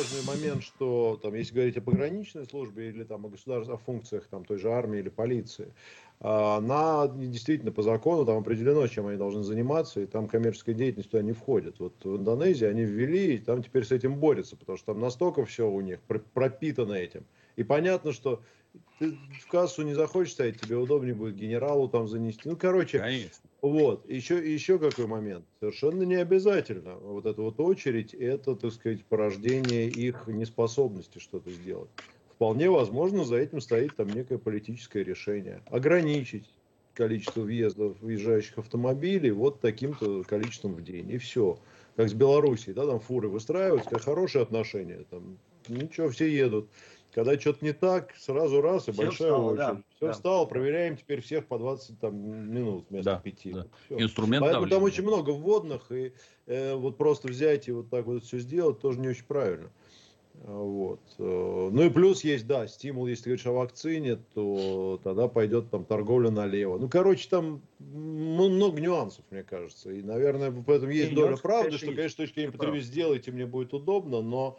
важный момент, что там, если говорить о пограничной службе или там о государственных функциях там, той же армии или полиции, а, она действительно по закону там определено, чем они должны заниматься, и там коммерческая деятельность туда не входит. Вот в Индонезии они ввели, и там теперь с этим борются, потому что там настолько все у них пропитано этим. И понятно, что ты в кассу не захочешь стоять, тебе удобнее будет генералу там занести. Ну, короче, Конечно. Вот. Еще, еще какой момент. Совершенно не обязательно. Вот эта вот очередь, это, так сказать, порождение их неспособности что-то сделать. Вполне возможно, за этим стоит там некое политическое решение. Ограничить количество въездов, въезжающих автомобилей вот таким-то количеством в день. И все. Как с Белоруссией, да, там фуры выстраиваются, хорошие отношения, там ничего, все едут. Когда что-то не так, сразу раз и все большая встало, очередь. Да, все да. встало, проверяем теперь всех по 20 там, минут вместо да, 5. Да. Инструмент Поэтому давления. там очень много вводных, и э, вот просто взять и вот так вот все сделать тоже не очень правильно. Вот. Э, ну и плюс есть, да, стимул, если говоришь о вакцине, то тогда пойдет там торговля налево. Ну, короче, там много нюансов, мне кажется. И, наверное, поэтому есть и доля правды, что, конечно, с точки зрения потребителя сделайте, мне будет удобно, но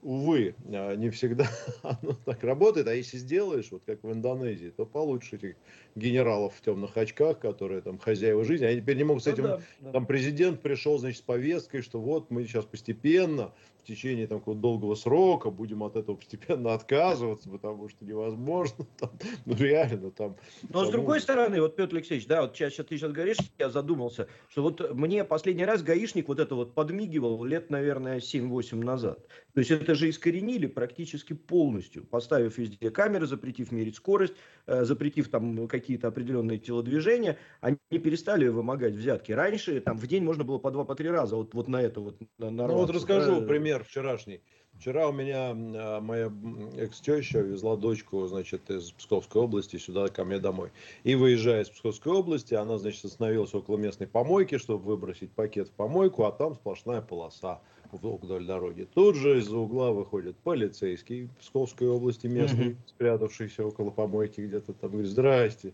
увы, а, не всегда оно так работает. А если сделаешь, вот как в Индонезии, то получишь этих генералов в темных очках, которые там хозяева жизни. Они теперь не могут с ну этим... Ну, да, Там президент пришел, значит, с повесткой, что вот мы сейчас постепенно в течение там, какого-то долгого срока будем от этого постепенно отказываться, потому что невозможно. Там, ну, реально там... Но с другой стороны, вот, Петр Алексеевич, да, вот сейчас ты сейчас говоришь, я задумался, что вот мне последний раз гаишник вот это вот подмигивал лет, наверное, 7-8 назад. То есть это же искоренили практически полностью, поставив везде камеры, запретив мерить скорость, э, запретив там какие-то определенные телодвижения, они перестали вымогать взятки. Раньше там в день можно было по два, по три раза вот, вот на это вот нарваться. Ну вот расскажу да? пример вчерашний. Вчера у меня а, моя экс-теща везла дочку, значит, из Псковской области сюда ко мне домой. И выезжая из Псковской области, она, значит, остановилась около местной помойки, чтобы выбросить пакет в помойку, а там сплошная полоса вдоль дороги. Тут же из-за угла выходит полицейский Псковской области местный, спрятавшийся около помойки где-то там, говорит, здрасте,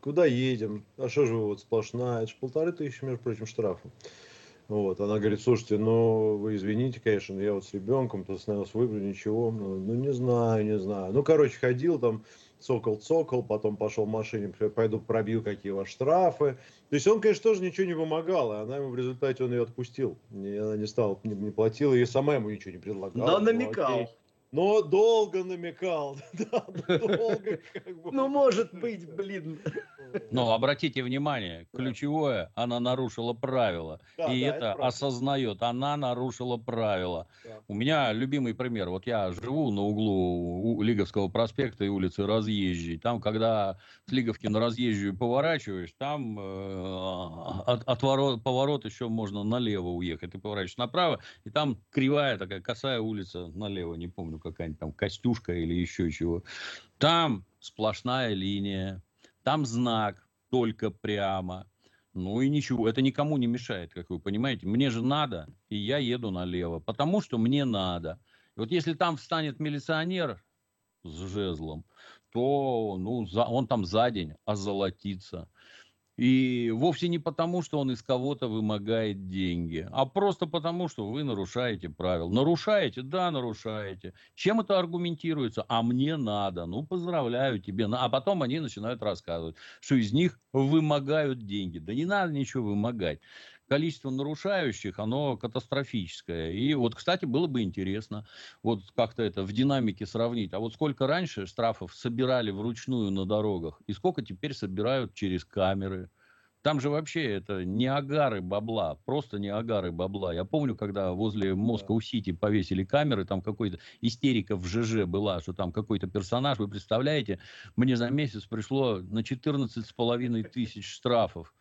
куда едем? А что же вы вот сплошная? Это же полторы тысячи, между прочим, штрафа. Вот, она говорит, слушайте, ну, вы извините, конечно, я вот с ребенком, то остановился выбрать, ничего, ну, ну, не знаю, не знаю. Ну, короче, ходил там, цокол-цокол, потом пошел в машине, пойду пробью, какие вас штрафы. То есть он, конечно, тоже ничего не помогал, и она ему в результате, он ее отпустил. И она не стала, не, не платила, и сама ему ничего не предлагала. Но намекал. Ну, но долго намекал. Да, долго как бы. Ну, может быть, блин. Но обратите внимание, ключевое, она нарушила правила. Да, и да, это, это осознает, она нарушила правила. Да. У меня любимый пример. Вот я живу на углу Лиговского проспекта и улицы Разъезжей. Там, когда с Лиговки на Разъезжую поворачиваешь, там э, от, от ворот, поворот еще можно налево уехать. Ты поворачиваешь направо, и там кривая такая косая улица налево, не помню какая-нибудь там Костюшка или еще чего. Там сплошная линия, там знак только прямо. Ну и ничего, это никому не мешает, как вы понимаете. Мне же надо, и я еду налево, потому что мне надо. И вот если там встанет милиционер с жезлом, то ну, за, он там за день озолотится. И вовсе не потому, что он из кого-то вымогает деньги, а просто потому, что вы нарушаете правила. Нарушаете? Да, нарушаете. Чем это аргументируется? А мне надо. Ну, поздравляю тебе. А потом они начинают рассказывать, что из них вымогают деньги. Да не надо ничего вымогать количество нарушающих, оно катастрофическое. И вот, кстати, было бы интересно вот как-то это в динамике сравнить. А вот сколько раньше штрафов собирали вручную на дорогах, и сколько теперь собирают через камеры. Там же вообще это не агары бабла, просто не агары бабла. Я помню, когда возле Москва-Сити повесили камеры, там какой-то истерика в ЖЖ была, что там какой-то персонаж, вы представляете, мне за месяц пришло на 14 с половиной тысяч штрафов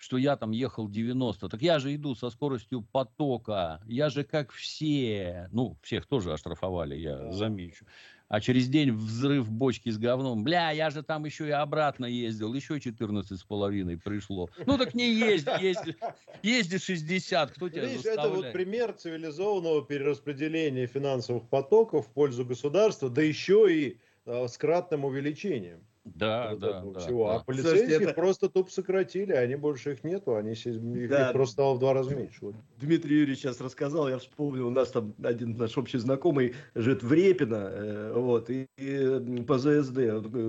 что я там ехал 90. Так я же иду со скоростью потока. Я же как все. Ну, всех тоже оштрафовали, я замечу. а через день взрыв бочки с говном. Бля, я же там еще и обратно ездил, еще 14 с половиной пришло. Ну так не езди, езди, езди 60, кто тебя Видишь, заставляет? это вот пример цивилизованного перераспределения финансовых потоков в пользу государства, да еще и э, с кратным увеличением. Да, вот да, да, всего. А да. А полицейских Слушайте, это... просто туп сократили, они больше их нету, они их, да. их просто стало в два раза меньше. Вот. Дмитрий Юрьевич сейчас рассказал, я вспомнил, у нас там один наш общий знакомый живет в Репино, э, вот, и, и по ЗСД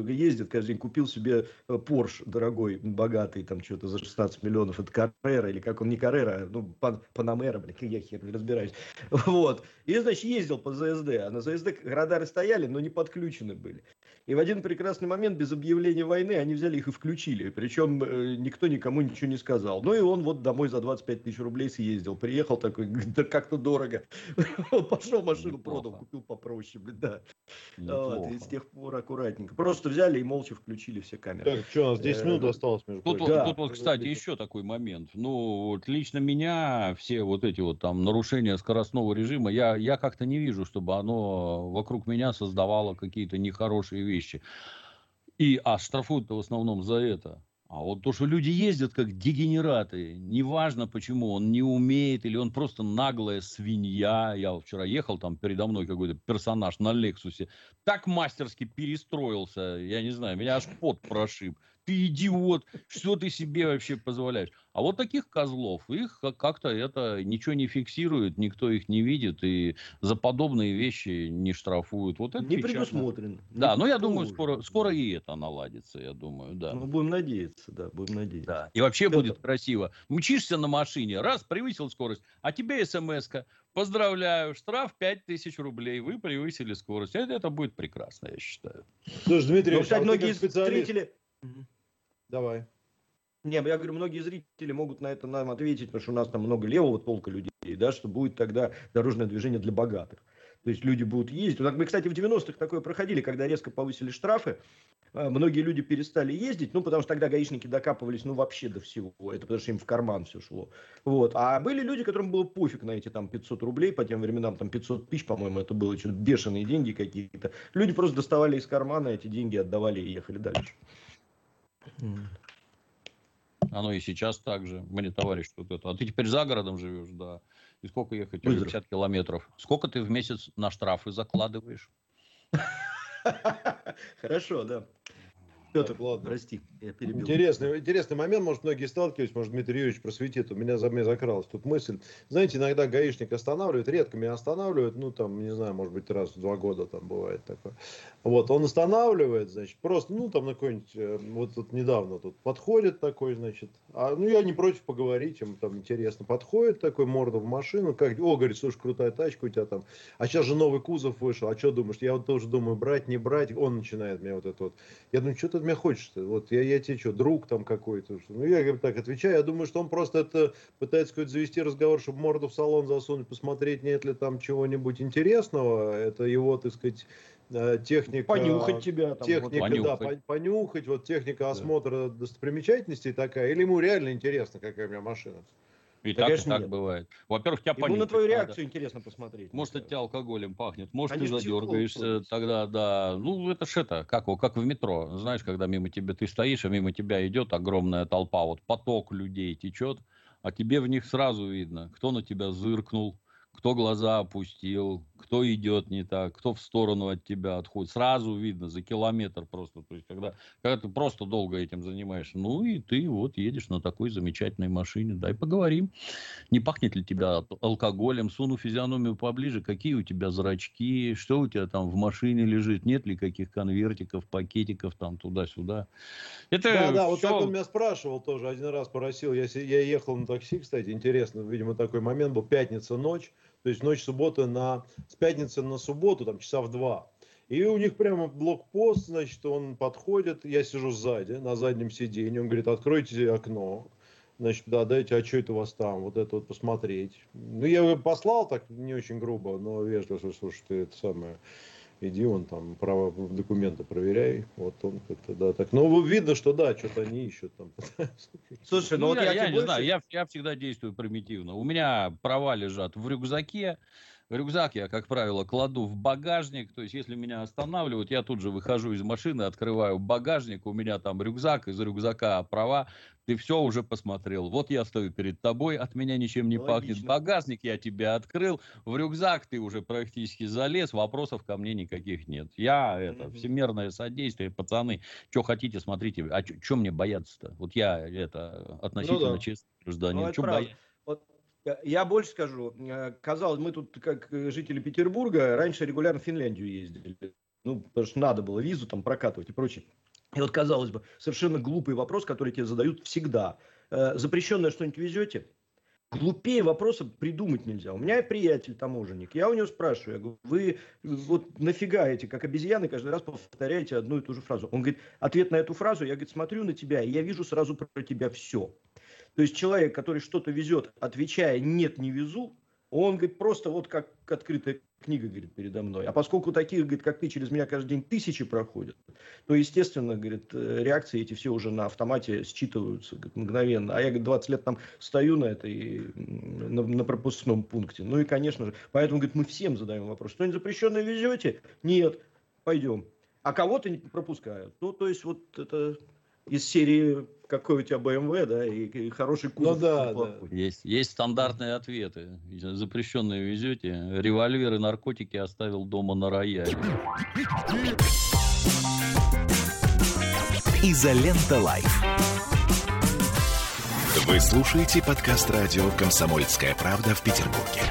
ездит каждый день, купил себе Порш дорогой, богатый, там что-то за 16 миллионов, это Каррера, или как он, не Каррера, ну, Пан, Панамера, блин, я хер не разбираюсь. Вот, и, значит, ездил по ЗСД, а на ЗСД радары стояли, но не подключены были. И в один прекрасный момент без объявления войны они взяли их и включили. Причем э, никто никому ничего не сказал. Ну и он вот домой за 25 тысяч рублей съездил. Приехал такой, да как-то дорого. Пошел машину продал, купил попроще. Да. Вот, и с тех пор аккуратненько. Просто взяли и молча включили все камеры. Так, что, у нас 10 минут э, осталось, между Тут, да. тут вот, кстати, еще такой момент. Ну, вот лично меня все вот эти вот там нарушения скоростного режима, я, я как-то не вижу, чтобы оно вокруг меня создавало какие-то нехорошие вещи. И, а штрафуют-то в основном за это. А вот то, что люди ездят как дегенераты, неважно почему, он не умеет или он просто наглая свинья. Я вчера ехал, там передо мной какой-то персонаж на Лексусе, так мастерски перестроился, я не знаю, меня аж пот прошиб ты идиот, что ты себе вообще позволяешь? А вот таких козлов, их как-то это ничего не фиксирует, никто их не видит, и за подобные вещи не штрафуют. Вот это не предусмотрено. Да, но я думаю, скоро, скоро и это наладится, я думаю, да. Ну, будем надеяться, да, будем надеяться. Да. И вообще это... будет красиво. Мчишься на машине, раз, превысил скорость, а тебе смс-ка, Поздравляю, штраф 5000 рублей. Вы превысили скорость. Это, это будет прекрасно, я считаю. Слушай, Дмитрий, ну, кстати, а многие Давай. Не, я говорю, многие зрители могут на это нам ответить, потому что у нас там много левого толка людей, да, что будет тогда дорожное движение для богатых. То есть люди будут ездить. Мы, кстати, в 90-х такое проходили, когда резко повысили штрафы. А, многие люди перестали ездить, ну, потому что тогда гаишники докапывались, ну, вообще до всего. Это потому что им в карман все шло. Вот. А были люди, которым было пофиг на эти там 500 рублей, по тем временам там 500 тысяч, по-моему, это было что-то бешеные деньги какие-то. Люди просто доставали из кармана эти деньги, отдавали и ехали дальше. Оно и сейчас так же. Мне товарищ тут это. А ты теперь за городом живешь, да. И сколько ехать? 50 километров. Сколько ты в месяц на штрафы закладываешь? Хорошо, да. Петр, ладно. прости, я перебил. Интересный, интересный момент, может, многие сталкивались, может, Дмитрий Юрьевич просветит, у меня за меня закралась тут мысль. Знаете, иногда гаишник останавливает, редко меня останавливает, ну, там, не знаю, может быть, раз в два года там бывает такое. Вот, он останавливает, значит, просто, ну, там, на какой-нибудь, э, вот тут недавно тут подходит такой, значит, а, ну, я не против поговорить, ему там интересно, подходит такой, морда в машину, как, о, говорит, слушай, крутая тачка у тебя там, а сейчас же новый кузов вышел, а что думаешь, я вот тоже думаю, брать, не брать, он начинает меня вот это вот, я думаю, что ты от меня хочешь-то? Вот я, я тебе что, друг там какой-то? Ну, я говорю, так отвечаю. Я думаю, что он просто это пытается какой-то завести разговор, чтобы морду в салон засунуть, посмотреть, нет ли там чего-нибудь интересного. Это его, так сказать, э, техника... Понюхать тебя. Там, техника, вот. понюхать. да, понюхать. Вот техника осмотра да. достопримечательностей такая. Или ему реально интересно, какая у меня машина. И да, так, конечно, и так нет. бывает. Во-первых, тебя понюхать. Ну, на твою реакцию надо. интересно посмотреть. Может, от тебя алкоголем пахнет, может, Они ты задергаешься, тогда, да. Ну, это ж это, как, как в метро. Знаешь, когда мимо тебя ты стоишь, а мимо тебя идет огромная толпа, вот поток людей течет, а тебе в них сразу видно, кто на тебя зыркнул, кто глаза опустил, кто идет не так, кто в сторону от тебя отходит. Сразу видно, за километр просто. То есть, когда, когда ты просто долго этим занимаешься, ну и ты вот едешь на такой замечательной машине, дай поговорим. Не пахнет ли тебя алкоголем, суну физиономию поближе, какие у тебя зрачки, что у тебя там в машине лежит, нет ли каких конвертиков, пакетиков там туда-сюда. Это да, да, все... вот так он меня спрашивал тоже, один раз просил, я, я ехал на такси, кстати, интересно, видимо, такой момент был, пятница, ночь, то есть ночь субботы на, с пятницы на субботу, там часа в два. И у них прямо блокпост, значит, он подходит, я сижу сзади, на заднем сиденье, он говорит, откройте окно. Значит, да, дайте, а что это у вас там, вот это вот посмотреть. Ну, я его послал так не очень грубо, но вежливо, слушай, ты это самое, иди он там право документы проверяй. Вот он как-то, да, так. Ну, видно, что да, что-то они ищут там. Слушай, ну, ну вот я, я, я не больше... знаю, я, я всегда действую примитивно. У меня права лежат в рюкзаке, Рюкзак я, как правило, кладу в багажник. То есть, если меня останавливают, я тут же выхожу из машины, открываю багажник. У меня там рюкзак, из рюкзака права. Ты все уже посмотрел. Вот я стою перед тобой, от меня ничем не Логично. пахнет. Багажник я тебе открыл. В рюкзак ты уже практически залез. Вопросов ко мне никаких нет. Я, это, всемирное содействие, пацаны. Что хотите, смотрите. А что мне бояться-то? Вот я, это, относительно ну, да. честный гражданин. Ну, что бояться? Я больше скажу. Э, казалось, мы тут, как жители Петербурга, раньше регулярно в Финляндию ездили. Ну, потому что надо было визу там прокатывать и прочее. И вот, казалось бы, совершенно глупый вопрос, который тебе задают всегда. Э, запрещенное что-нибудь везете? Глупее вопроса придумать нельзя. У меня приятель таможенник. Я у него спрашиваю, я говорю, вы вот нафига эти, как обезьяны, каждый раз повторяете одну и ту же фразу. Он говорит, ответ на эту фразу, я говорит, смотрю на тебя, и я вижу сразу про тебя все. То есть человек, который что-то везет, отвечая «нет, не везу», он, говорит, просто вот как открытая книга, говорит, передо мной. А поскольку таких, говорит, как ты, через меня каждый день тысячи проходят, то, естественно, говорит, э, реакции эти все уже на автомате считываются говорит, мгновенно. А я, говорит, 20 лет там стою на этой, на, на пропускном пункте. Ну и, конечно же, поэтому, говорит, мы всем задаем вопрос. Что-нибудь запрещенное везете? Нет. Пойдем. А кого-то не пропускают. Ну, то есть, вот это из серии какой у тебя BMW, да, и, и хороший кузов. Ну, да, да. Есть, есть стандартные ответы. Запрещенные везете. Револьверы, наркотики оставил дома на рояле. Изолента Live. Вы слушаете подкаст радио «Комсомольская правда» в Петербурге.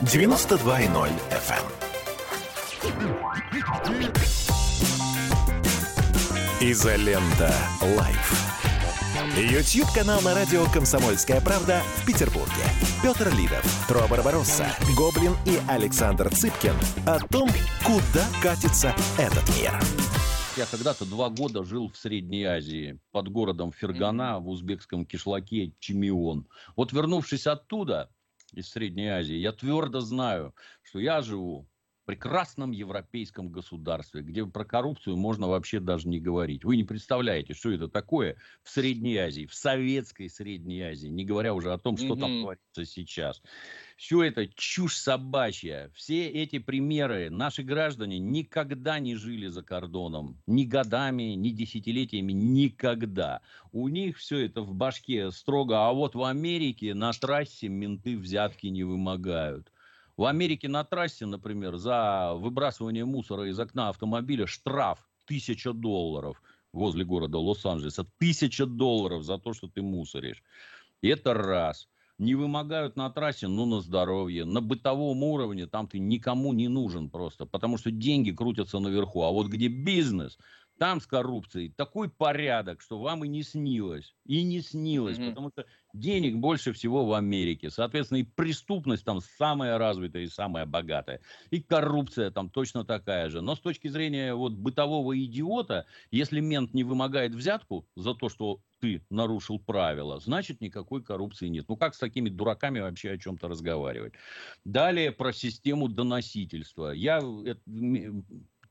92.0 FM. Изолента. Live. YouTube-канал на радио «Комсомольская правда» в Петербурге. Петр Лидов, Тро Барбаросса, Гоблин и Александр Цыпкин о том, куда катится этот мир. Я когда-то два года жил в Средней Азии, под городом Фергана, в узбекском кишлаке Чемион. Вот вернувшись оттуда, из Средней Азии, я твердо знаю, что я живу прекрасном европейском государстве, где про коррупцию можно вообще даже не говорить. Вы не представляете, что это такое в Средней Азии, в советской Средней Азии, не говоря уже о том, что mm-hmm. там творится сейчас. Все это чушь собачья. Все эти примеры наши граждане никогда не жили за кордоном. Ни годами, ни десятилетиями, никогда. У них все это в башке строго. А вот в Америке на трассе менты взятки не вымогают. В Америке на трассе, например, за выбрасывание мусора из окна автомобиля штраф тысяча долларов возле города Лос-Анджелеса. Тысяча долларов за то, что ты мусоришь. Это раз. Не вымогают на трассе, ну, на здоровье. На бытовом уровне там ты никому не нужен просто, потому что деньги крутятся наверху. А вот где бизнес, там с коррупцией такой порядок, что вам и не снилось. И не снилось, mm-hmm. потому что денег больше всего в Америке. Соответственно, и преступность там самая развитая и самая богатая. И коррупция там точно такая же. Но с точки зрения вот бытового идиота, если мент не вымогает взятку за то, что ты нарушил правила, значит никакой коррупции нет. Ну как с такими дураками вообще о чем-то разговаривать? Далее про систему доносительства. Я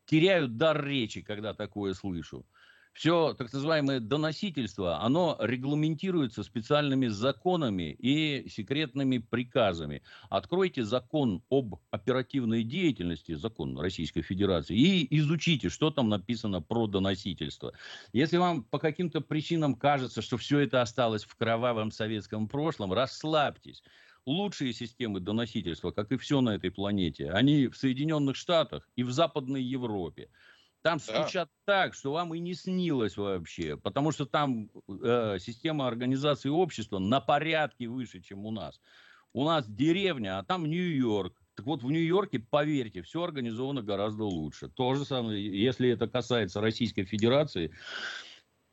теряю дар речи, когда такое слышу. Все так называемое доносительство, оно регламентируется специальными законами и секретными приказами. Откройте закон об оперативной деятельности, закон Российской Федерации, и изучите, что там написано про доносительство. Если вам по каким-то причинам кажется, что все это осталось в кровавом советском прошлом, расслабьтесь лучшие системы доносительства, как и все на этой планете, они в Соединенных Штатах и в Западной Европе. Там да. стучат так, что вам и не снилось вообще, потому что там э, система организации общества на порядке выше, чем у нас. У нас деревня, а там Нью-Йорк. Так вот, в Нью-Йорке, поверьте, все организовано гораздо лучше. То же самое, если это касается Российской Федерации,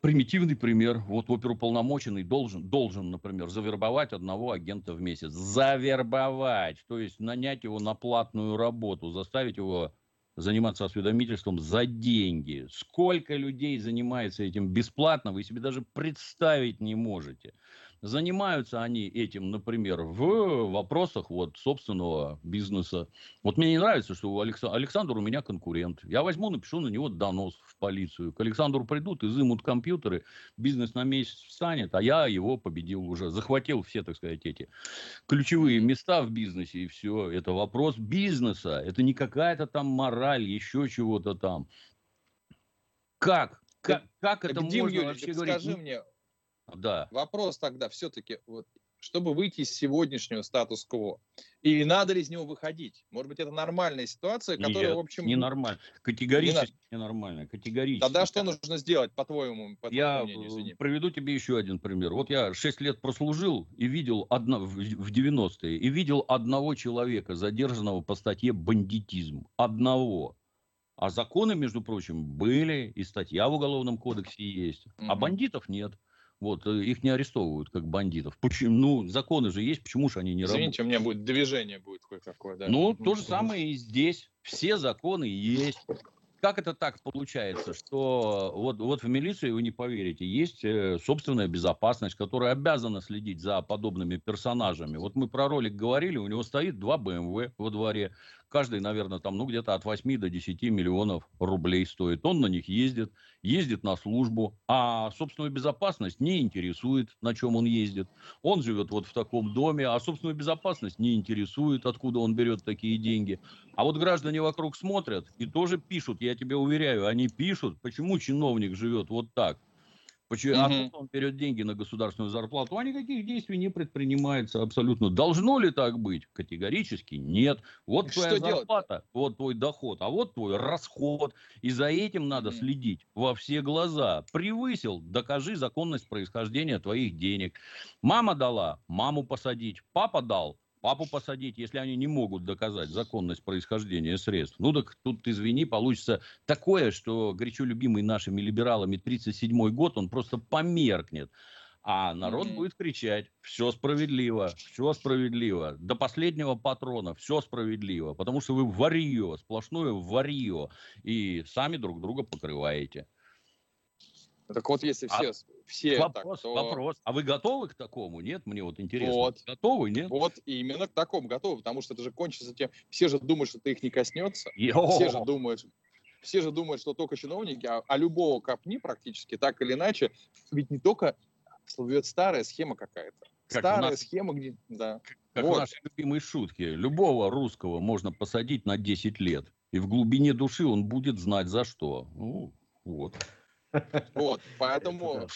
примитивный пример. Вот оперуполномоченный должен, должен, например, завербовать одного агента в месяц. Завербовать, то есть нанять его на платную работу, заставить его заниматься осведомительством за деньги. Сколько людей занимается этим бесплатно, вы себе даже представить не можете. Занимаются они этим, например, в вопросах вот собственного бизнеса. Вот мне не нравится, что у Алекс... Александр у меня конкурент. Я возьму, напишу на него донос в полицию. К Александру придут, изымут компьютеры, бизнес на месяц встанет, а я его победил уже. Захватил все, так сказать, эти ключевые места в бизнесе и все. Это вопрос бизнеса. Это не какая-то там мораль, еще чего-то там. Как? Как, как это Дим можно Юрьевич, вообще скажи говорить? мне, Да. Вопрос тогда все-таки, вот, чтобы выйти из сегодняшнего статус-кво, или надо ли из него выходить? Может быть, это нормальная ситуация, которая, Нет, в общем... ненормально. Категорически ненормально. Категорически. Тогда что нужно сделать, по-твоему, по Я твоему мнению, извини? э, приведу тебе еще один пример. Вот я 6 лет прослужил и видел одно, в в 90-е, и видел одного человека, задержанного по статье бандитизм. Одного. А законы, между прочим, были, и статья в Уголовном кодексе есть. А Мгм. бандитов нет. Вот, э, их не арестовывают как бандитов. Почему? Ну, законы же есть, почему же они не работают? Извините, у меня будет движение будет кое-какое, да. Ну, Мгм. то же самое и здесь. Все законы есть. Как это так получается, что вот, вот в милиции, вы не поверите, есть э, собственная безопасность, которая обязана следить за подобными персонажами. Вот мы про ролик говорили, у него стоит два БМВ во дворе. Каждый, наверное, там, ну, где-то от 8 до 10 миллионов рублей стоит. Он на них ездит, ездит на службу, а собственную безопасность не интересует, на чем он ездит. Он живет вот в таком доме, а собственную безопасность не интересует, откуда он берет такие деньги. А вот граждане вокруг смотрят и тоже пишут, я тебе уверяю, они пишут, почему чиновник живет вот так. Почему, Мгм. откуда он берет деньги на государственную зарплату, а никаких действий не предпринимается абсолютно. Должно ли так быть? Категорически нет. Вот Что твоя делать-то? зарплата, вот твой доход, а вот твой расход. И за этим надо Мгм. следить во все глаза. Превысил, докажи законность происхождения твоих денег. Мама дала, маму посадить. Папа дал, папу посадить, если они не могут доказать законность происхождения средств. Ну так тут, извини, получится такое, что горячо любимый нашими либералами 37-й год, он просто померкнет. А народ Мгм. будет кричать, все справедливо, все справедливо, до последнего патрона, все справедливо, потому что вы варье, сплошное варье, и сами друг друга покрываете. Так вот, если А все, все так, вопрос, то вопрос. А вы готовы к такому? Нет? Мне вот интересно. Вот. Готовы, нет? вот именно к такому готовы, потому что это же кончится тем, все же думают, что ты их не коснется, Йо! все же думают, все же думают, что только чиновники, а, а любого копни практически, так или иначе, ведь не только слывет старая схема какая-то. Как старая нас- схема, где... Да. Как Вот. в нашей любимой шутке. Любого русского можно посадить на 10 лет. И в глубине души он будет знать за что. Ну, вот. Вот, поэтому Это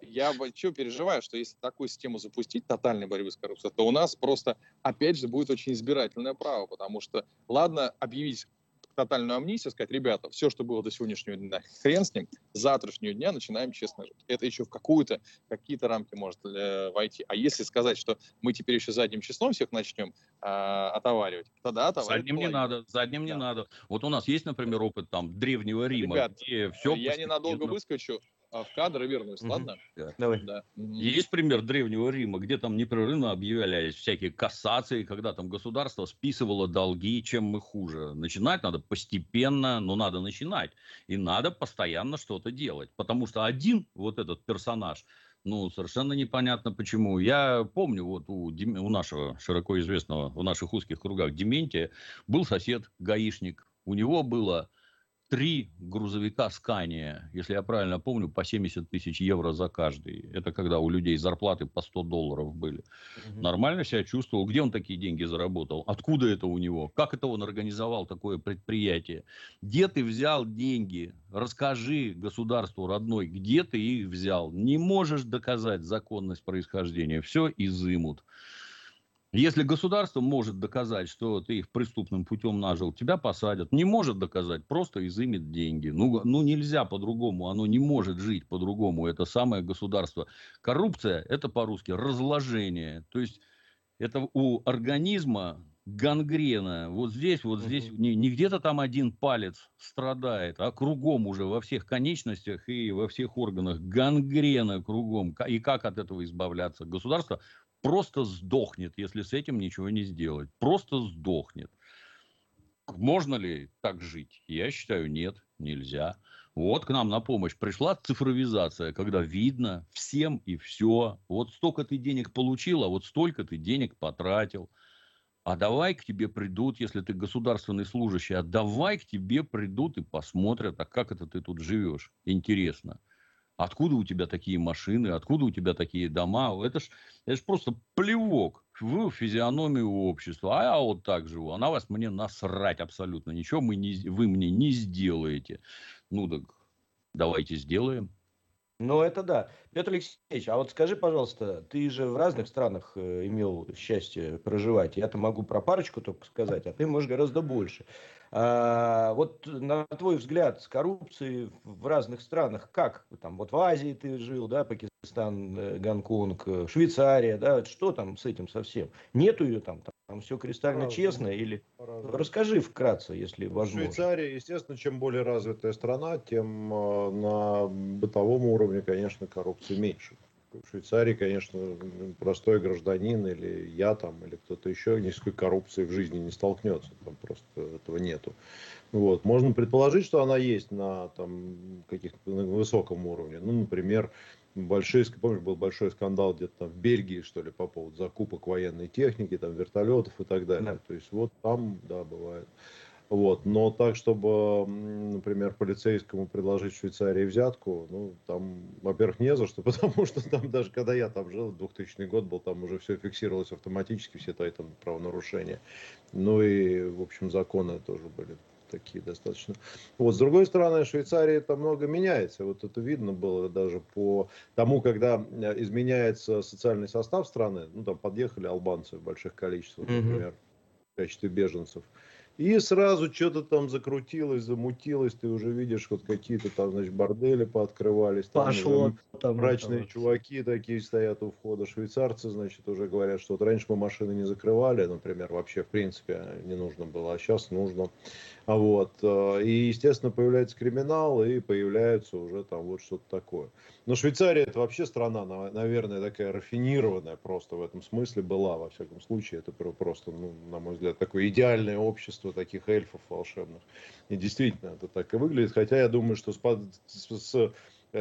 я что переживаю, что если такую систему запустить, тотальной борьбы с коррупцией, то у нас просто, опять же, будет очень избирательное право, потому что, ладно, объявить тотальную амнистию, сказать, ребята, все, что было до сегодняшнего дня, хрен с ним, с завтрашнего дня начинаем честно жить. Это еще в какую-то, какие-то рамки может э, войти. А если сказать, что мы теперь еще задним числом всех начнем э, отоваривать, тогда отоваривать Задним не надо, задним не Да. надо. Вот у нас есть, например, опыт там древнего Рима, Ребят, где все Я ненадолго выскочу а, в кадр и вернусь, Мгм. ладно? Давай. Да. Есть пример древнего Рима, где там непрерывно объявлялись всякие кассации, когда там государство списывало долги, чем мы хуже. Начинать надо постепенно, но надо начинать. И надо постоянно что-то делать. Потому что один вот этот персонаж, ну, совершенно непонятно почему. Я помню, вот у, Дем- у нашего широко известного в наших узких кругах Дементия был сосед, гаишник. У него было три грузовика Скания, если я правильно помню, по 70 тысяч евро за каждый. Это когда у людей зарплаты по 100 долларов были. Мгм. Нормально себя чувствовал. Где он такие деньги заработал? Откуда это у него? Как это он организовал такое предприятие? Где ты взял деньги? Расскажи государству родной, где ты их взял. Не можешь доказать законность происхождения. Все изымут. Если государство может доказать, что ты их преступным путем нажил, тебя посадят. Не может доказать, просто изымет деньги. Ну, ну нельзя по-другому, оно не может жить по-другому. Это самое государство. Коррупция – это по-русски разложение. То есть это у организма гангрена. Вот здесь, вот Мгм. здесь, не, не где-то там один палец страдает, а кругом уже во всех конечностях и во всех органах гангрена кругом. И как от этого избавляться? Государство просто сдохнет, если с этим ничего не сделать. Просто сдохнет. Можно ли так жить? Я считаю, нет, нельзя. Вот к нам на помощь пришла цифровизация, когда видно всем и все. Вот столько ты денег получил, а вот столько ты денег потратил. А давай к тебе придут, если ты государственный служащий, а давай к тебе придут и посмотрят, а как это ты тут живешь. Интересно. Откуда у тебя такие машины, откуда у тебя такие дома? Это ж, это ж просто плевок в физиономию общества. А я вот так живу. А на вас мне насрать абсолютно. Ничего мы не, вы мне не сделаете. Ну так давайте сделаем. Ну, это да. Петр Алексеевич, а вот скажи, пожалуйста, ты же в разных странах э, имел счастье проживать. Я-то могу про парочку только сказать, а ты можешь гораздо больше. А, вот на твой взгляд, с коррупцией в разных странах, как? Там вот в Азии ты жил, да, Пакистан, э, Гонконг, э, Швейцария, да, что там с этим совсем? Нету ее там, там все кристально Разум. честно или... Разум. Расскажи вкратце, если ну, возможно. Швейцария, естественно, чем более развитая страна, тем э, на бытовом уровне, конечно, коррупции меньше. В Швейцарии, конечно, простой гражданин или я там, или кто-то еще ни с какой коррупцией в жизни не столкнется. Там просто этого нету. Вот. Можно предположить, что она есть на там, каких-то на высоком уровне. Ну, например, большой, помнишь, был большой скандал где-то там в Бельгии, что ли, по поводу закупок военной техники, там, вертолетов и так далее. Да. То есть вот там, да, бывает. Вот. Но так, чтобы, например, полицейскому предложить в Швейцарии взятку, ну, там, во-первых, не за что, потому что там даже когда я там жил, 2000 год был, там уже все фиксировалось автоматически, все там правонарушения. Ну и, в общем, законы тоже были такие достаточно. Вот, с другой стороны, Швейцария это много меняется. Вот это видно было даже по тому, когда э, изменяется социальный состав страны. Ну, там подъехали албанцы в больших количествах, например, в качестве беженцев. И сразу что-то там закрутилось, замутилось, ты уже видишь, вот какие-то там, значит, бордели пооткрывались. Там Пошло. Там, мрачные там, чуваки такие стоят у входа. Швейцарцы, значит, уже говорят, что вот раньше мы машины не закрывали, например, вообще, в принципе, не нужно было, а сейчас нужно. Вот. Э, и, естественно, появляется криминал, и появляется уже там вот что-то такое. Но Швейцария это вообще страна, наверное, такая рафинированная просто в этом смысле была, во всяком случае. Это просто, ну, на мой взгляд, такое идеальное общество таких эльфов волшебных. И действительно, это так и выглядит. Хотя я думаю, что с, с Э,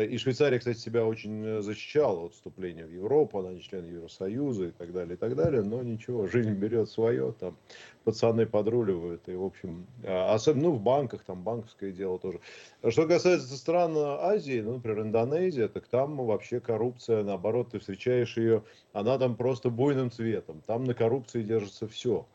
и Швейцария, кстати, себя очень э, защищала от вступления в Европу, она не член Евросоюза и так далее, и так далее, но ничего, жизнь берет свое, там пацаны подруливают, и, в общем, а, особенно, ну, в банках, там банковское дело тоже. Что касается стран Азии, ну, например, Индонезия, так там вообще коррупция, наоборот, ты встречаешь ее, она там просто буйным цветом, там на коррупции держится все.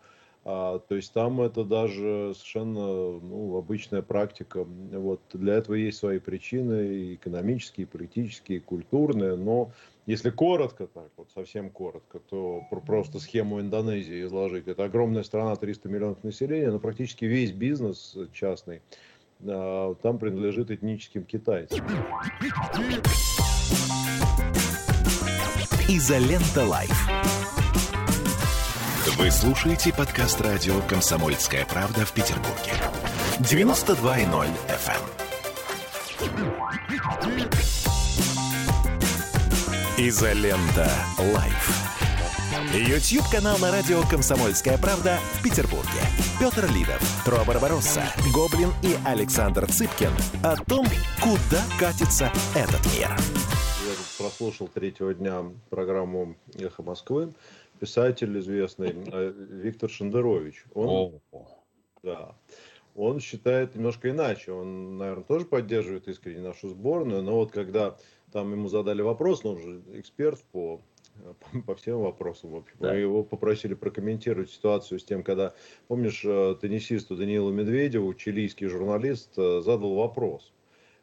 А, то есть там это даже совершенно ну, обычная практика. Вот для этого есть свои причины, и экономические, и политические, и культурные. Но если коротко, так вот совсем коротко, то просто схему Индонезии изложить. Это огромная страна, 300 миллионов населения, но практически весь бизнес частный а, там принадлежит этническим китайцам. Изолента Live. Вы слушаете подкаст радио «Комсомольская правда» в Петербурге. 92.0 FM. Эм. Изолента. Live. YouTube-канал на радио «Комсомольская правда» в Петербурге. Петр Лидов, Тро Барбаросса, Гоблин и Александр Цыпкин о том, куда катится этот мир. Я прослушал третьего дня программу «Эхо Москвы» писатель известный э, Виктор Шендерович. Он, да, он считает немножко иначе. Он, наверное, тоже поддерживает искренне нашу сборную, но вот когда там ему задали вопрос, он же эксперт по по, по всем вопросам. В общем. Да. Мы его попросили прокомментировать ситуацию с тем, когда, помнишь, э, теннисисту Даниилу Медведеву, чилийский журналист, э, задал вопрос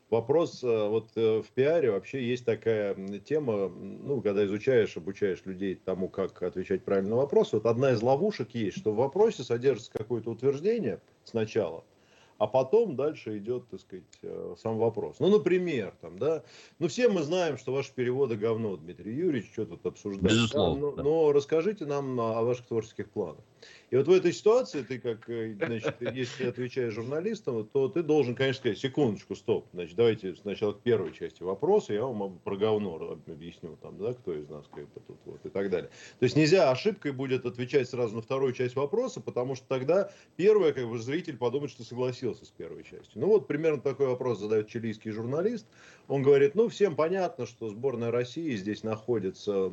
вопрос, э, вот э, в пиаре вообще есть такая тема, ну, когда изучаешь, обучаешь людей тому, как отвечать правильно на вопрос, вот одна из ловушек есть, что в вопросе содержится какое-то утверждение сначала – а потом дальше идет, так сказать, э, сам вопрос. Ну, например, там, да, ну, все мы знаем, что ваши переводы говно, Дмитрий Юрьевич, что тут обсуждать. Безусловно. Да? Но, да. но расскажите нам о ваших творческих планах. И вот в этой ситуации ты, как, э, значит, если отвечаешь журналистам, то ты должен, конечно, сказать, секундочку, стоп, значит, давайте сначала к первой части вопроса, я вам про говно объясню, там, да, кто из нас, как бы тут, вот, и так далее. То есть нельзя ошибкой будет отвечать сразу на вторую часть вопроса, потому что тогда первая, как бы, зритель подумает, что согласился согласился с первой частью. Ну вот примерно такой вопрос задает чилийский журналист. Он говорит, ну всем понятно, что сборная России здесь находится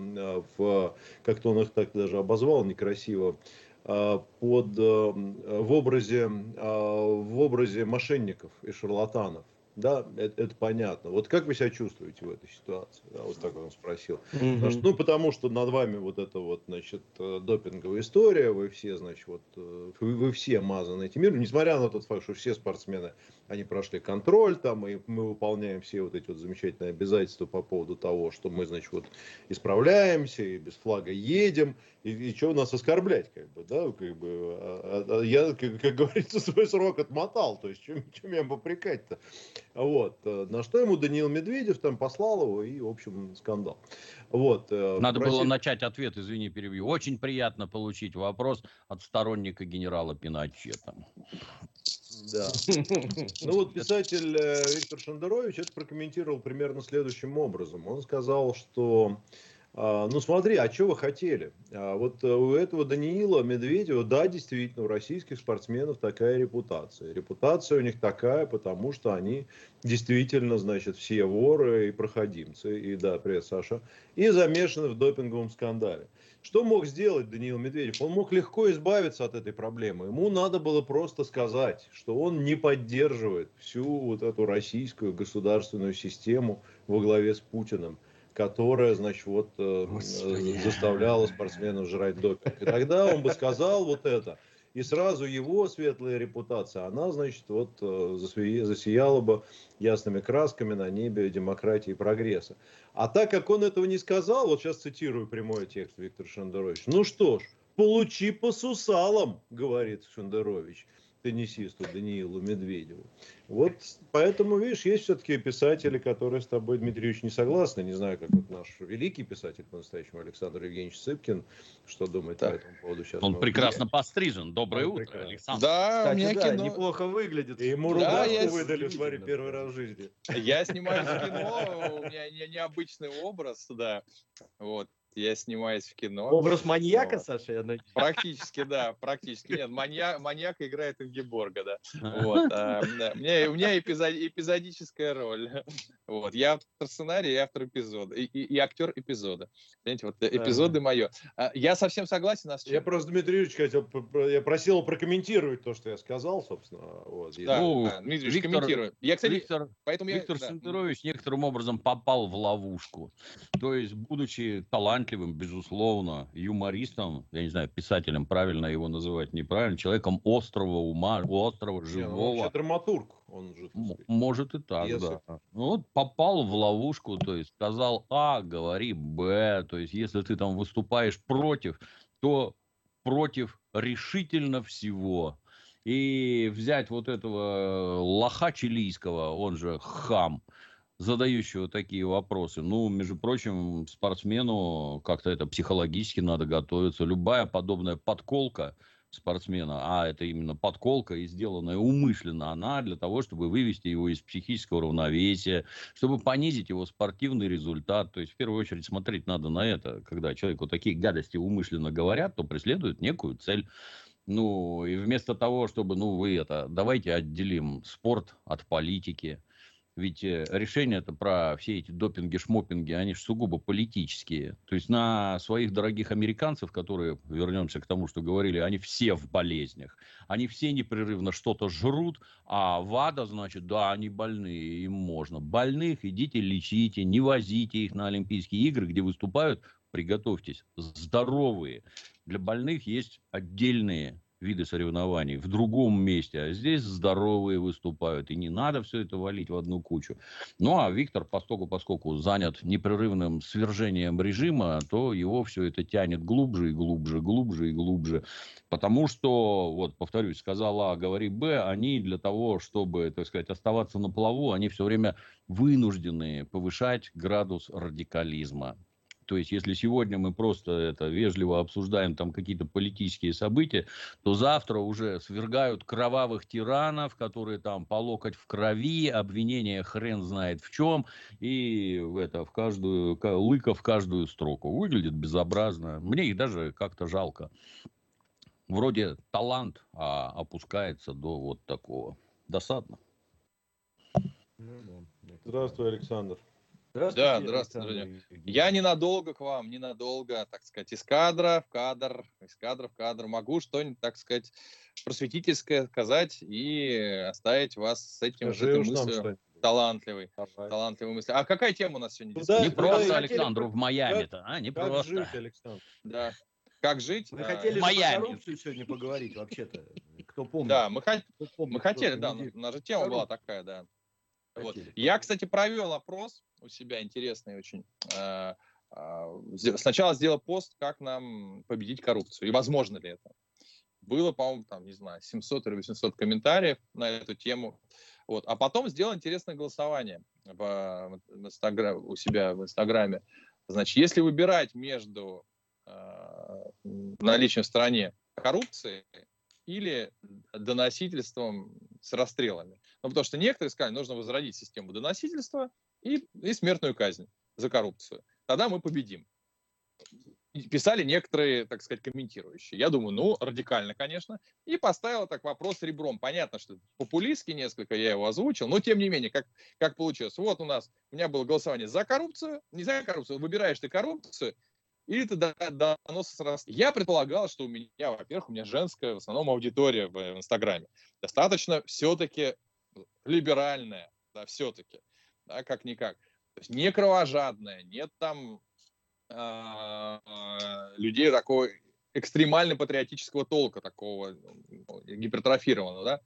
в, как-то он их так даже обозвал некрасиво, а, под, в, образе, в образе мошенников и шарлатанов. Да, это, это понятно. Вот как вы себя чувствуете в этой ситуации? Да, вот так он спросил. Mm-hmm. Потому что, ну, потому что над вами вот эта вот, значит, э, допинговая история, вы все, значит, вот, э, вы, вы все мазаны этим миром, несмотря на тот факт, что все спортсмены, они прошли контроль, там, и мы выполняем все вот эти вот замечательные обязательства по поводу того, что мы, значит, вот исправляемся и без флага едем, и, и что у нас оскорблять, как бы, да, как бы, а, а я, как, как говорится, свой срок отмотал, то есть, чем, чем я попрекать-то? Вот. Э, на что ему Даниил Медведев там послал его, и, в общем, скандал. Вот. Э, Надо Просили... было начать ответ, извини, перебью. Очень приятно получить вопрос от сторонника генерала Пиночета. Да. Ну вот писатель э, Виктор Шендерович это прокомментировал примерно следующим образом. Он сказал, что ну смотри, а что вы хотели? А, вот э, у этого Даниила Медведева, да, действительно, у российских спортсменов такая репутация. Репутация у них такая, потому что они действительно, значит, все воры и проходимцы, и да, привет, Саша, и замешаны в допинговом скандале. Что мог сделать Даниил Медведев? Он мог легко избавиться от этой проблемы. Ему надо было просто сказать, что он не поддерживает всю вот эту российскую государственную систему во главе с Путиным которая, значит, вот э, Господи. заставляла спортсменов жрать допинг. И тогда он бы сказал вот это, и сразу его светлая репутация, она, значит, вот э, засияла бы ясными красками на небе демократии и прогресса. А так как он этого не сказал, вот сейчас цитирую прямой текст Виктор Шендерович, ну что ж, получи по сусалам, говорит Шендерович теннисисту Даниилу Медведеву. Вот поэтому, видишь, есть все-таки писатели, которые с тобой, Дмитриевич, не согласны. Не знаю, как вот наш великий писатель по-настоящему Александр Евгеньевич Сыпкин, что думает так. по этому поводу сейчас. Он прекрасно пострижен. Доброе Он утро, прекрасно. Александр. Да, Кстати, у меня да, кино... неплохо выглядит. И ему да, рубашку выдали, смотри, первый раз в жизни. Я снимаю кино, у меня необычный образ, да. Вот я снимаюсь в кино. Образ маньяка, вот. Саша, я надеюсь. Практически, да, практически. Нет, маньяк, маньяк играет Ингеборга, да. Вот, а, да. У меня, у меня эпизод, эпизодическая роль. Вот, я автор сценария и автор эпизода, и, и, и актер эпизода. Знаете, вот эпизоды да. мое. А, я совсем согласен. Нас я просто, Дмитрий Юрьевич, хотел, я просил прокомментировать то, что я сказал, собственно. Вот, да, ну, да, Дмитрий Виктор, комментирую. Я, кстати, Виктор, поэтому Виктор я, Сентерович да. некоторым образом попал в ловушку. То есть, будучи талантливым, талантливым, безусловно, юмористом, я не знаю, писателем, правильно его называть, неправильно, человеком острого ума, острого, ну, живого. Не, он драматург, он же. Может и так, Если... да. Ну, вот попал в ловушку, то есть сказал А, говори Б, то есть если ты там выступаешь против, то против решительно всего. И взять вот этого лоха чилийского, он же хам, задающего такие вопросы. Ну, между прочим, спортсмену как-то это психологически надо готовиться. Любая подобная подколка спортсмена, а это именно подколка и сделанная умышленно, она для того, чтобы вывести его из психического равновесия, чтобы понизить его спортивный результат. То есть, в первую очередь, смотреть надо на это. Когда человеку такие гадости умышленно говорят, то преследуют некую цель. Ну, и вместо того, чтобы, ну, вы это, давайте отделим спорт от политики, ведь э, решения это про все эти допинги, шмопинги, они же сугубо политические. То есть на своих дорогих американцев, которые, вернемся к тому, что говорили, они все в болезнях. Они все непрерывно что-то жрут, а ВАДА, значит, да, они больные, им можно. Больных идите лечите, не возите их на Олимпийские игры, где выступают, приготовьтесь, здоровые. Для больных есть отдельные виды соревнований в другом месте, а здесь здоровые выступают, и не надо все это валить в одну кучу. Ну, а Виктор, поскольку, поскольку занят непрерывным свержением режима, то его все это тянет глубже и глубже, глубже и глубже, потому что, вот, повторюсь, сказал А, говори Б, они для того, чтобы, так сказать, оставаться на плаву, они все время вынуждены повышать градус радикализма. То есть, если сегодня мы просто это вежливо обсуждаем там какие-то политические события, то завтра уже свергают кровавых тиранов, которые там по локоть в крови, обвинения хрен знает в чем, и это в каждую, лыка в каждую строку. Выглядит безобразно. Мне их даже как-то жалко. Вроде талант, а опускается до вот такого. Досадно. Ну Здравствуй, Александр. Здравствуйте, да, здравствуйте, Я ненадолго к вам, ненадолго, так сказать, из кадра в кадр, из кадра в кадр. Могу что-нибудь, так сказать, просветительское сказать и оставить вас с этим, с этой мыслью талантливый, Давай. талантливый мысль. А какая тема у нас сегодня? Куда, не просто Александру в Майами-то, а? Не как просто. жить, Александр? Да. Как жить? Мы а, хотели в Майами. про коррупцию сегодня поговорить вообще-то. Кто помнит? Да, мы, мы хотели, да, у нас же тема была такая, да. Вот. Я, кстати, провел опрос у себя интересный очень. А, а, сначала сделал пост, как нам победить коррупцию и возможно ли это. Было, по-моему, там, не знаю, 700 или 800 комментариев на эту тему. Вот. А потом сделал интересное голосование в, в Инстаграм, у себя в Инстаграме. Значит, если выбирать между э, наличием в стране коррупции или доносительством с расстрелами. Ну, потому что некоторые сказали, нужно возродить систему доносительства и, и смертную казнь за коррупцию. Тогда мы победим писали некоторые, так сказать, комментирующие. Я думаю, ну, радикально, конечно. И поставил так вопрос ребром. Понятно, что популистски несколько я его озвучил, но тем не менее, как, как получилось. Вот у нас, у меня было голосование за коррупцию, не за коррупцию, выбираешь ты коррупцию, или ты донос с Я предполагал, что у меня, во-первых, у меня женская в основном аудитория в Инстаграме. Достаточно все-таки либеральная, да, все-таки, да, как-никак. То есть не кровожадная, нет там а, людей такого экстремально патриотического толка, такого ну, гипертрофированного, да,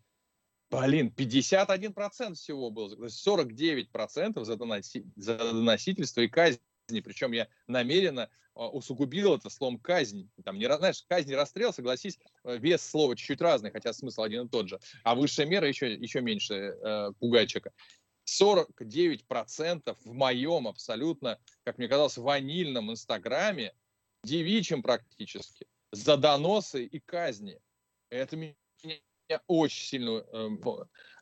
Блин, 51% всего было, 49% за, доноси, за доносительство и казнь. Причем я намеренно а, усугубил это словом казнь. Там, не, знаешь, казнь и расстрел, согласись, э, вес слова чуть-чуть разный, хотя смысл один и тот же. А высшая мера еще, еще меньше э, пугает человека. 49% в моем абсолютно, как мне казалось, ванильном инстаграме, девичьем практически, за доносы и казни. Это меня очень сильно, э,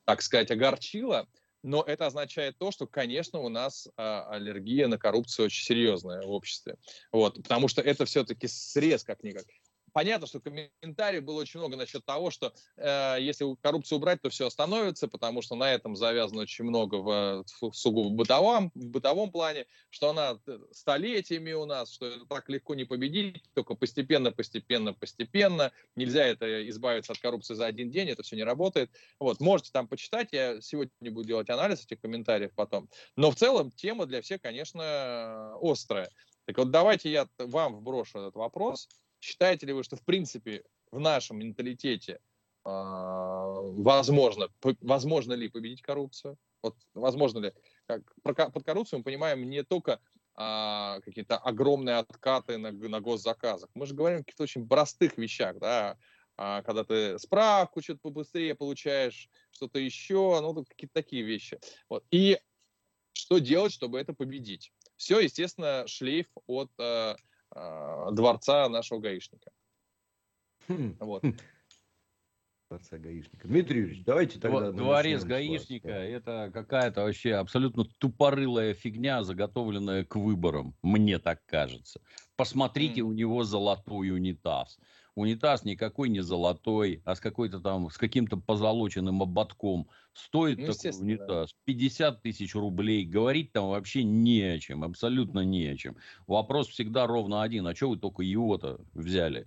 так сказать, огорчило. Но это означает то, что, конечно, у нас а, аллергия на коррупцию очень серьезная в обществе. Вот, потому что это все-таки срез как-никак понятно, что комментариев было очень много насчет того, что э, если коррупцию убрать, то все остановится, потому что на этом завязано очень много в, в сугубо бытовом, в бытовом плане, что она э, столетиями у нас, что это так легко не победить, только постепенно, постепенно, постепенно. Нельзя это избавиться от коррупции за один день, это все не работает. Вот, можете там почитать, я сегодня буду делать анализ этих комментариев потом. Но в целом тема для всех, конечно, острая. Так вот, давайте я вам вброшу этот вопрос. Считаете ли вы, что в принципе в нашем менталитете э, возможно, по, возможно ли победить коррупцию? Вот возможно ли? Как, про, под коррупцию мы понимаем не только а, какие-то огромные откаты на, на госзаказах. Мы же говорим о каких-то очень простых вещах, да, а, когда ты справку что-то побыстрее получаешь, что-то еще, ну, какие-то такие вещи. Вот. И что делать, чтобы это победить? Все, естественно, шлейф от э, э, дворца нашего гаишника. Хм. Вот. Хм. Дворца гаишника. Дмитрий Юрьевич, давайте тогда... Дворец гаишника да. это какая-то вообще абсолютно тупорылая фигня, заготовленная к выборам. Мне так кажется. Посмотрите, mm. у него золотой унитаз унитаз никакой не золотой, а с какой-то там, с каким-то позолоченным ободком. Стоит ну, такой унитаз 50 тысяч рублей. Говорить там вообще не о чем, абсолютно не о чем. Вопрос всегда ровно один. А что вы только его-то взяли?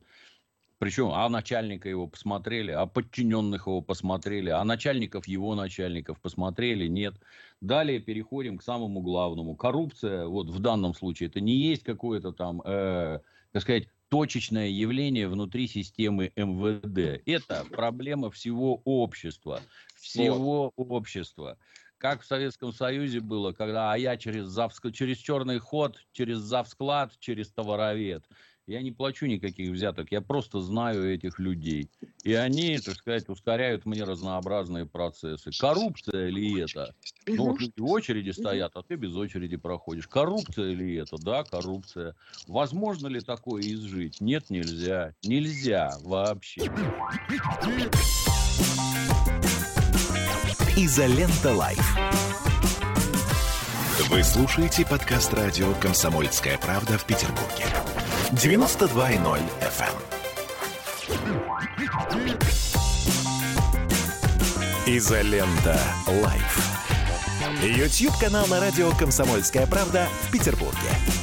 Причем, а начальника его посмотрели, а подчиненных его посмотрели, а начальников его начальников посмотрели, нет. Далее переходим к самому главному. Коррупция, вот в данном случае, это не есть какое-то там, э, так сказать, точечное явление внутри системы МВД. Это проблема всего общества. Всего вот. общества. Как в Советском Союзе было, когда а я через, завск... через черный ход, через завсклад, через товаровед. Я не плачу никаких взяток, я просто знаю этих людей. И они, так сказать, ускоряют мне разнообразные процессы. Коррупция ли это? Ну, вот люди в очереди стоят, а ты без очереди проходишь. Коррупция ли это? Да, коррупция. Возможно ли такое изжить? Нет, нельзя. Нельзя вообще. Изолента Live. Вы слушаете подкаст радио «Комсомольская правда» в Петербурге. 92.0 FM. Изолента. Live. YouTube-канал на радио «Комсомольская правда» в Петербурге.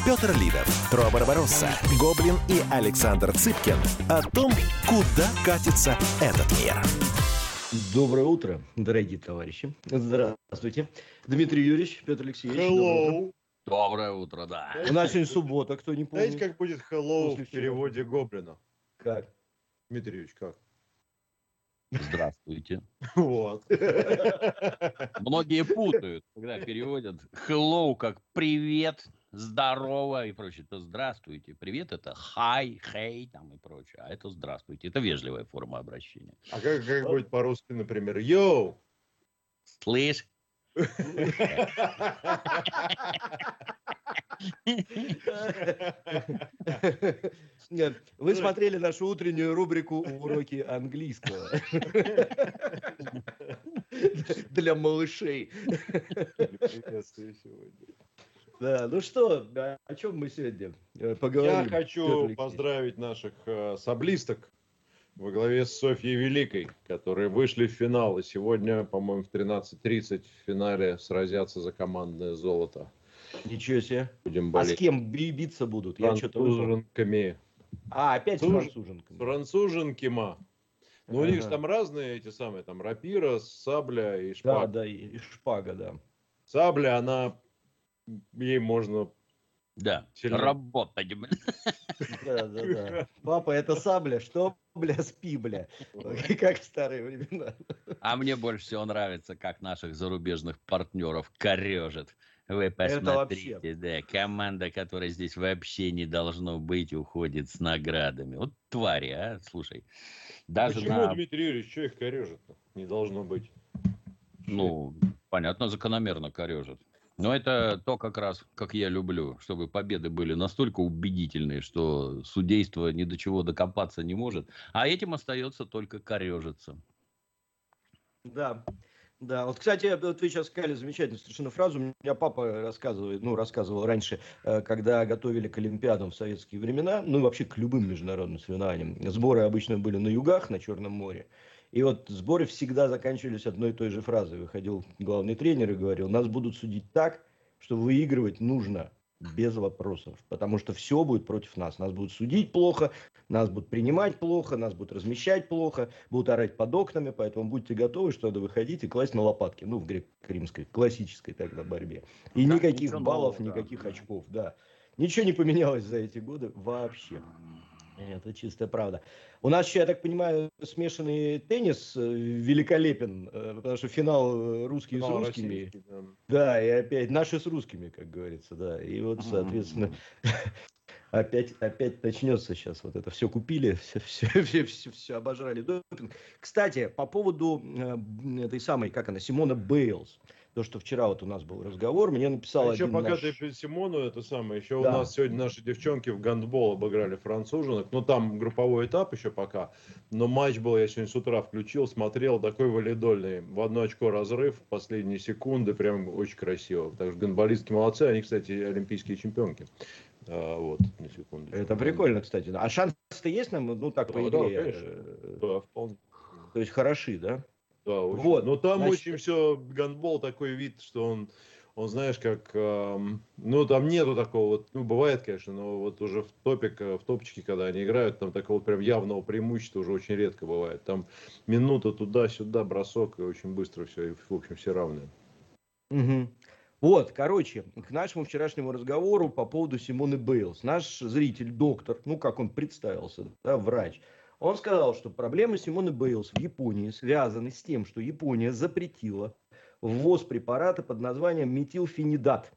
Петр Лидов, Тро Барбаросса, Гоблин и Александр Цыпкин о том, куда катится этот мир. Доброе утро, дорогие товарищи. Здравствуйте. Дмитрий Юрьевич, Петр Алексеевич. Hello. Доброе утро, да. У нас сегодня суббота, кто не помнит. Знаете, как будет hello После в переводе Гоблина? Как? Дмитрий Юрьевич, как? Здравствуйте. Вот. Многие путают, когда переводят hello как привет, здорово и прочее. Это здравствуйте. Привет это hi, hey там и прочее. А это здравствуйте. Это вежливая форма обращения. А как, как будет по-русски, например, йоу? Слышь? Нет, Вы смотрели нашу утреннюю рубрику «Уроки английского». Для малышей. Да, ну что, о чем мы сегодня э, поговорим? Я хочу поздравить наших э, саблисток во главе с Софьей Великой, которые вышли в финал. И сегодня, по-моему, в 13.30 в финале сразятся за командное золото. Ничего себе. Будем А с болеть. кем би- биться будут? Я что-то... А, опять с Француж- француженками. Француженки, ма. Ну, у них же там разные эти самые, там рапира, сабля и Да, шпага. да, и и шпага, да. Сабля, она, ей можно... Да, Сильно. работать. блин. Да, да, да. Папа, это сабля, что, бля, спи, бля. Как в старые времена. А мне больше всего нравится, как наших зарубежных партнеров корежит. Вы вообще. посмотрите, да, команда, которая здесь вообще не должно быть, уходит с наградами. Вот твари, а, слушай. Даже Почему, на, Дмитрий Юрьевич, что их корежит? Не должно быть. ну, понятно, закономерно корежит. Но это то как раз, как я люблю, чтобы победы были настолько убедительные, что судейство ни до чего докопаться не может, а этим остается только корежиться. Да. Да, вот, кстати, вот вы сейчас сказали замечательную совершенно фразу. У меня папа рассказывает, ну, рассказывал раньше, э, когда готовили к Олимпиадам в советские времена, ну, и вообще к любым международным соревнованиям. Сборы обычно были на югах, на Черном море. И вот сборы всегда заканчивались одной и той же фразой. Выходил главный тренер и говорил, нас будут судить так, что выигрывать нужно без вопросов, потому что все будет против нас. Нас будут судить плохо, нас будут принимать плохо, нас будут размещать плохо, будут орать под окнами, поэтому будьте готовы, что надо выходить и класть на лопатки, ну, в греко-римской, классической тогда борьбе. И Да, никаких баллов, нового, да. никаких очков, да. Ничего не поменялось за эти годы вообще. Это чистая правда. У нас еще, я так понимаю, смешанный теннис э, великолепен, э, потому что финал э, русские Финал с русскими. российский, да. Да, и опять наши с русскими, как говорится, да. И вот, соответственно, опять, опять начнется сейчас вот это. Все купили, все, все, все, все, все обожрали допинг. Кстати, по поводу этой самой, как она, Симона Бейлс. То, что вчера вот у нас был разговор, мне написал А еще один пока наш- ты при Симону, это самое, еще Да. у нас сегодня наши девчонки в гандбол обыграли француженок, ну там групповой этап еще пока, но матч был, я сегодня с утра включил, смотрел, такой валидольный, в одно очко разрыв, последние секунды, прям очень красиво, так что гандболистки молодцы, они, кстати, олимпийские чемпионки, А, вот, на секунду. Это прикольно, кстати. А шансы-то есть нам, ну так, по Да, да, идее? конечно. э, Да, вполне. То есть хороши, да? Да, очень. Вот, Но там значит- очень все, гандбол такой вид, что он, он знаешь, как, эм, ну там нету такого, вот, ну бывает, конечно, но вот уже в топик, э, в топчике, когда они играют, там такого прям явного преимущества уже очень редко бывает. Там минута туда-сюда, бросок, и очень быстро все, и, в общем, все равны. Мгм. Вот, короче, к нашему вчерашнему разговору по поводу Симоны Бейлс. Наш зритель, доктор, ну как он представился, да, врач, он сказал, что проблемы Симоны Бейлс в Японии связаны с тем, что Япония запретила ввоз препарата под названием метилфенидат.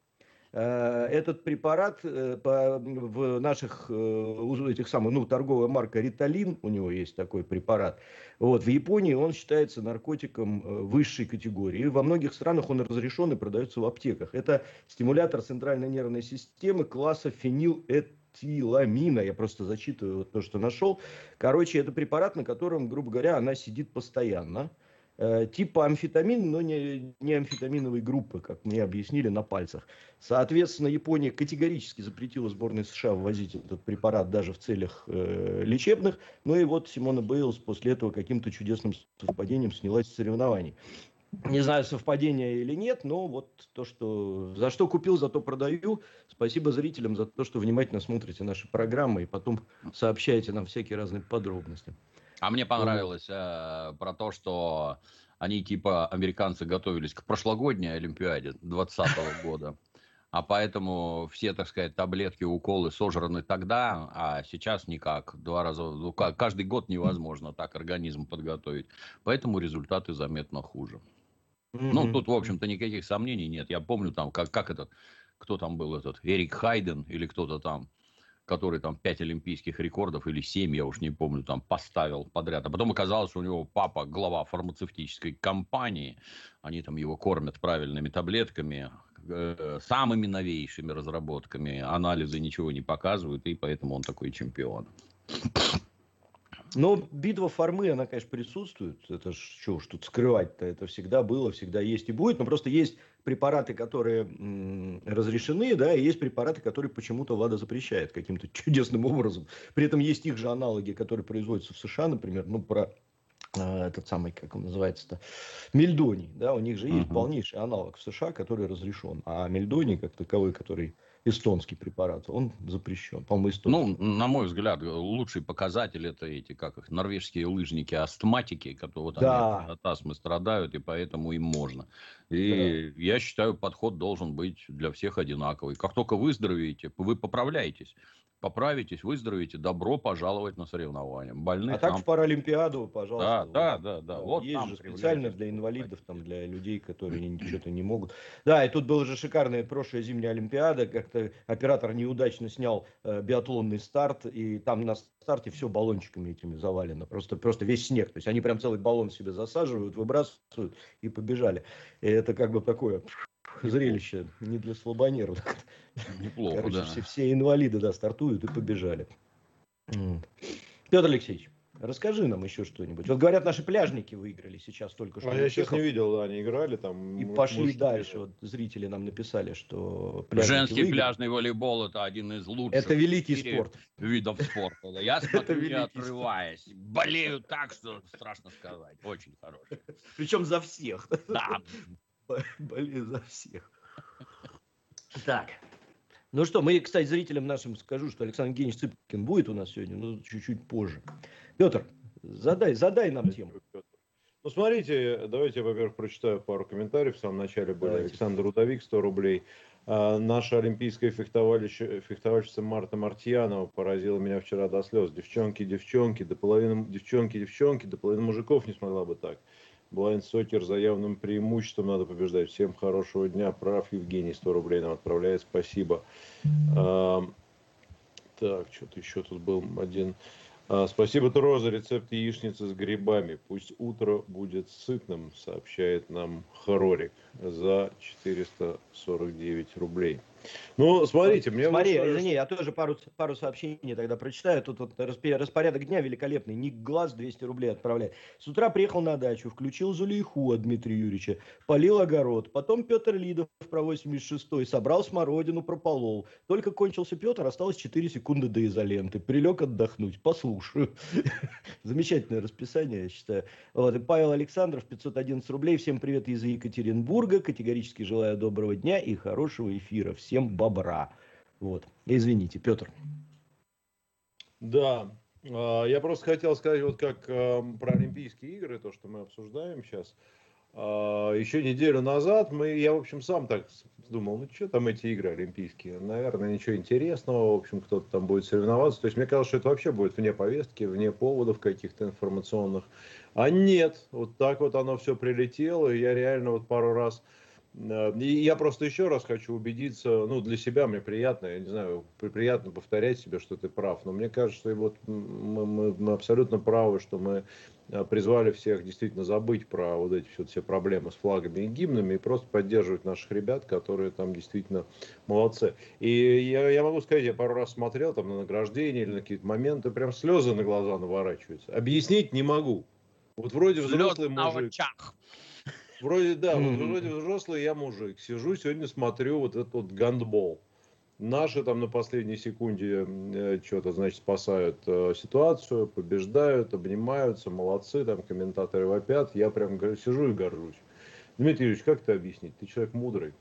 Э, Этот препарат э, в наших э, этих самых, ну, торговая марка Риталин, у него есть такой препарат. Вот, в Японии он считается наркотиком высшей категории. Во многих странах он разрешен и продается в аптеках. Это стимулятор центральной нервной системы класса фенилэтиламина. Я просто зачитываю то, что нашел. Короче, это препарат, на котором, грубо говоря, она сидит постоянно. Э, типа амфетамин, но не, не амфетаминовой группы, как мне объяснили на пальцах. Соответственно, Япония категорически запретила сборной США ввозить этот препарат даже в целях э, лечебных. Ну и вот Симона Бейлс после этого каким-то чудесным совпадением снялась с соревнований. Не знаю, совпадение или нет, но вот то, что за что купил, зато продаю. Спасибо зрителям за то, что внимательно смотрите наши программы и потом сообщаете нам всякие разные подробности. А мне понравилось э, про то, что они типа американцы готовились к прошлогодней Олимпиаде 2020 года. А поэтому все, так сказать, таблетки, уколы сожраны тогда, а сейчас никак. Два раза, ну, каждый год невозможно так организм подготовить. Поэтому результаты заметно хуже. Mm-hmm. Ну, тут, в общем-то, никаких сомнений нет. Я помню там, как, как этот, кто там был этот, Эрик Хайден или кто-то там, который там 5 олимпийских рекордов или 7, я уж не помню, там поставил подряд. А потом оказалось, что у него папа глава фармацевтической компании. Они там его кормят правильными таблетками, э, самыми новейшими разработками. Анализы ничего не показывают, и поэтому он такой чемпион. Но битва формы, она, конечно, присутствует. Это ж что уж тут скрывать-то. Это всегда было, всегда есть и будет. Но просто есть препараты, которые м, разрешены, да, и есть препараты, которые почему-то ВАДА запрещает каким-то чудесным образом. При этом есть их же аналоги, которые производятся в США, например, ну, про э, этот самый, как он называется-то, мельдоний, да, у них же есть uh-huh. полнейший аналог в США, который разрешен, а мельдоний, как таковой, который эстонский препарат, он запрещен, по-моему, эстонский. Ну, на мой взгляд, лучший показатель это эти, как их, норвежские лыжники, астматики, которые вот да. они от астмы страдают, и поэтому им можно. И да. я считаю, подход должен быть для всех одинаковый. Как только выздоровеете, вы поправляетесь поправитесь, выздоровеете, добро пожаловать на соревнования. Больных а так в Паралимпиаду, пожалуйста. Да, да, да, да. Вот есть же специально для инвалидов, там, для людей, которые что-то не могут. Да, и тут была же шикарная прошлая зимняя Олимпиада, как-то оператор неудачно снял э, биатлонный старт, и там на старте все баллончиками этими завалено, просто, просто весь снег. То есть они прям целый баллон себе засаживают, выбрасывают и побежали. И это как бы такое зрелище не для слабонервных. Неплохо, Короче, да. Все, все инвалиды, да, стартуют и побежали. Петр Алексеевич, расскажи нам еще что-нибудь. Вот говорят, наши пляжники выиграли сейчас только что. А я сейчас не видел, да, они играли там. И пошли может, дальше. Вот зрители нам написали, что Женский выиграли. пляжный волейбол это один из лучших. Это великий спорт. Видов спорта. Я смотрю, не отрываясь. Болею так, что страшно сказать. Очень хороший. Причем за всех. Да. Болею за всех. Так. Ну что, мы, кстати, зрителям нашим скажу, что Александр Евгеньевич Цыпкин будет у нас сегодня, но чуть-чуть позже. Петр, задай, задай нам тему. Ну, смотрите, давайте, во-первых, прочитаю пару комментариев. В самом начале был давайте. Александр Удовик, 100 рублей. А, наша олимпийская фехтовальщица Марта Мартьянова поразила меня вчера до слез. Девчонки, девчонки, до половины девчонки, девчонки, до половины мужиков не смогла бы так. Блайнд Сокер за явным преимуществом надо побеждать. Всем хорошего дня. Прав Евгений 100 рублей нам отправляет. Спасибо. А, так, что-то еще тут был один. А, спасибо, Туроза. Рецепт яичницы с грибами. Пусть утро будет сытным, сообщает нам Хорорик за 449 рублей. Ну, смотрите, мне... Смотри, лучше... извини, я тоже пару, пару сообщений тогда прочитаю. Тут вот распорядок дня великолепный. Ник Глаз 200 рублей отправляет. С утра приехал на дачу, включил Зулейху от Дмитрия Юрьевича, полил огород. Потом Петр Лидов про 86-й собрал смородину, прополол. Только кончился Петр, осталось 4 секунды до изоленты. Прилег отдохнуть, послушаю. Замечательное расписание, я считаю. Вот. И Павел Александров, 511 рублей. Всем привет из Екатеринбурга. Категорически желаю доброго дня и хорошего эфира. Всем всем бобра. Вот. Извините, Петр. Да, а, я просто хотел сказать, вот как а, про Олимпийские игры, то, что мы обсуждаем сейчас. А, еще неделю назад мы, я, в общем, сам так думал, ну что там эти игры олимпийские, наверное, ничего интересного, в общем, кто-то там будет соревноваться. То есть мне казалось, что это вообще будет вне повестки, вне поводов каких-то информационных. А нет, вот так вот оно все прилетело, и я реально вот пару раз и я просто еще раз хочу убедиться, ну, для себя мне приятно, я не знаю, приятно повторять себе, что ты прав, но мне кажется, что вот мы, мы, мы абсолютно правы, что мы э, призвали всех действительно забыть про вот эти все, все проблемы с флагами и гимнами и просто поддерживать наших ребят, которые там действительно молодцы. И я, я могу сказать, я пару раз смотрел там на награждение или на какие-то моменты, прям слезы на глаза наворачиваются. Объяснить не могу. Вот вроде взрослый мужик. Вроде, да, mm-hmm. вот вроде взрослый я мужик. Сижу сегодня, смотрю вот этот вот гандбол. Наши там на последней секунде э, что-то, значит, спасают э, ситуацию, побеждают, обнимаются, молодцы, там комментаторы вопят. Я прям сижу и горжусь. Дмитрий Юрьевич, как это объяснить? Ты человек мудрый.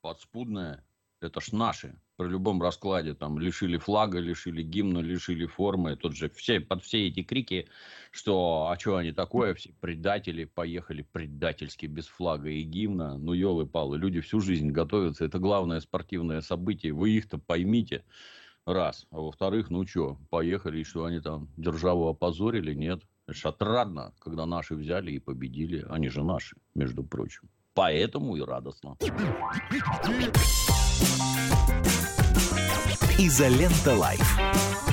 Подспудное. Это ж наши. При любом раскладе там лишили флага, лишили гимна, лишили формы. Тут же все, под все эти крики, что а что они такое, все предатели, поехали предательски без флага и гимна. Ну, елы-палы, люди всю жизнь готовятся. Это главное спортивное событие. Вы их-то поймите. Раз. А во-вторых, ну что, поехали, и что они там державу опозорили? Нет. Это ж отрадно, когда наши взяли и победили. Они же наши, между прочим. Поэтому и радостно. Изолента Live.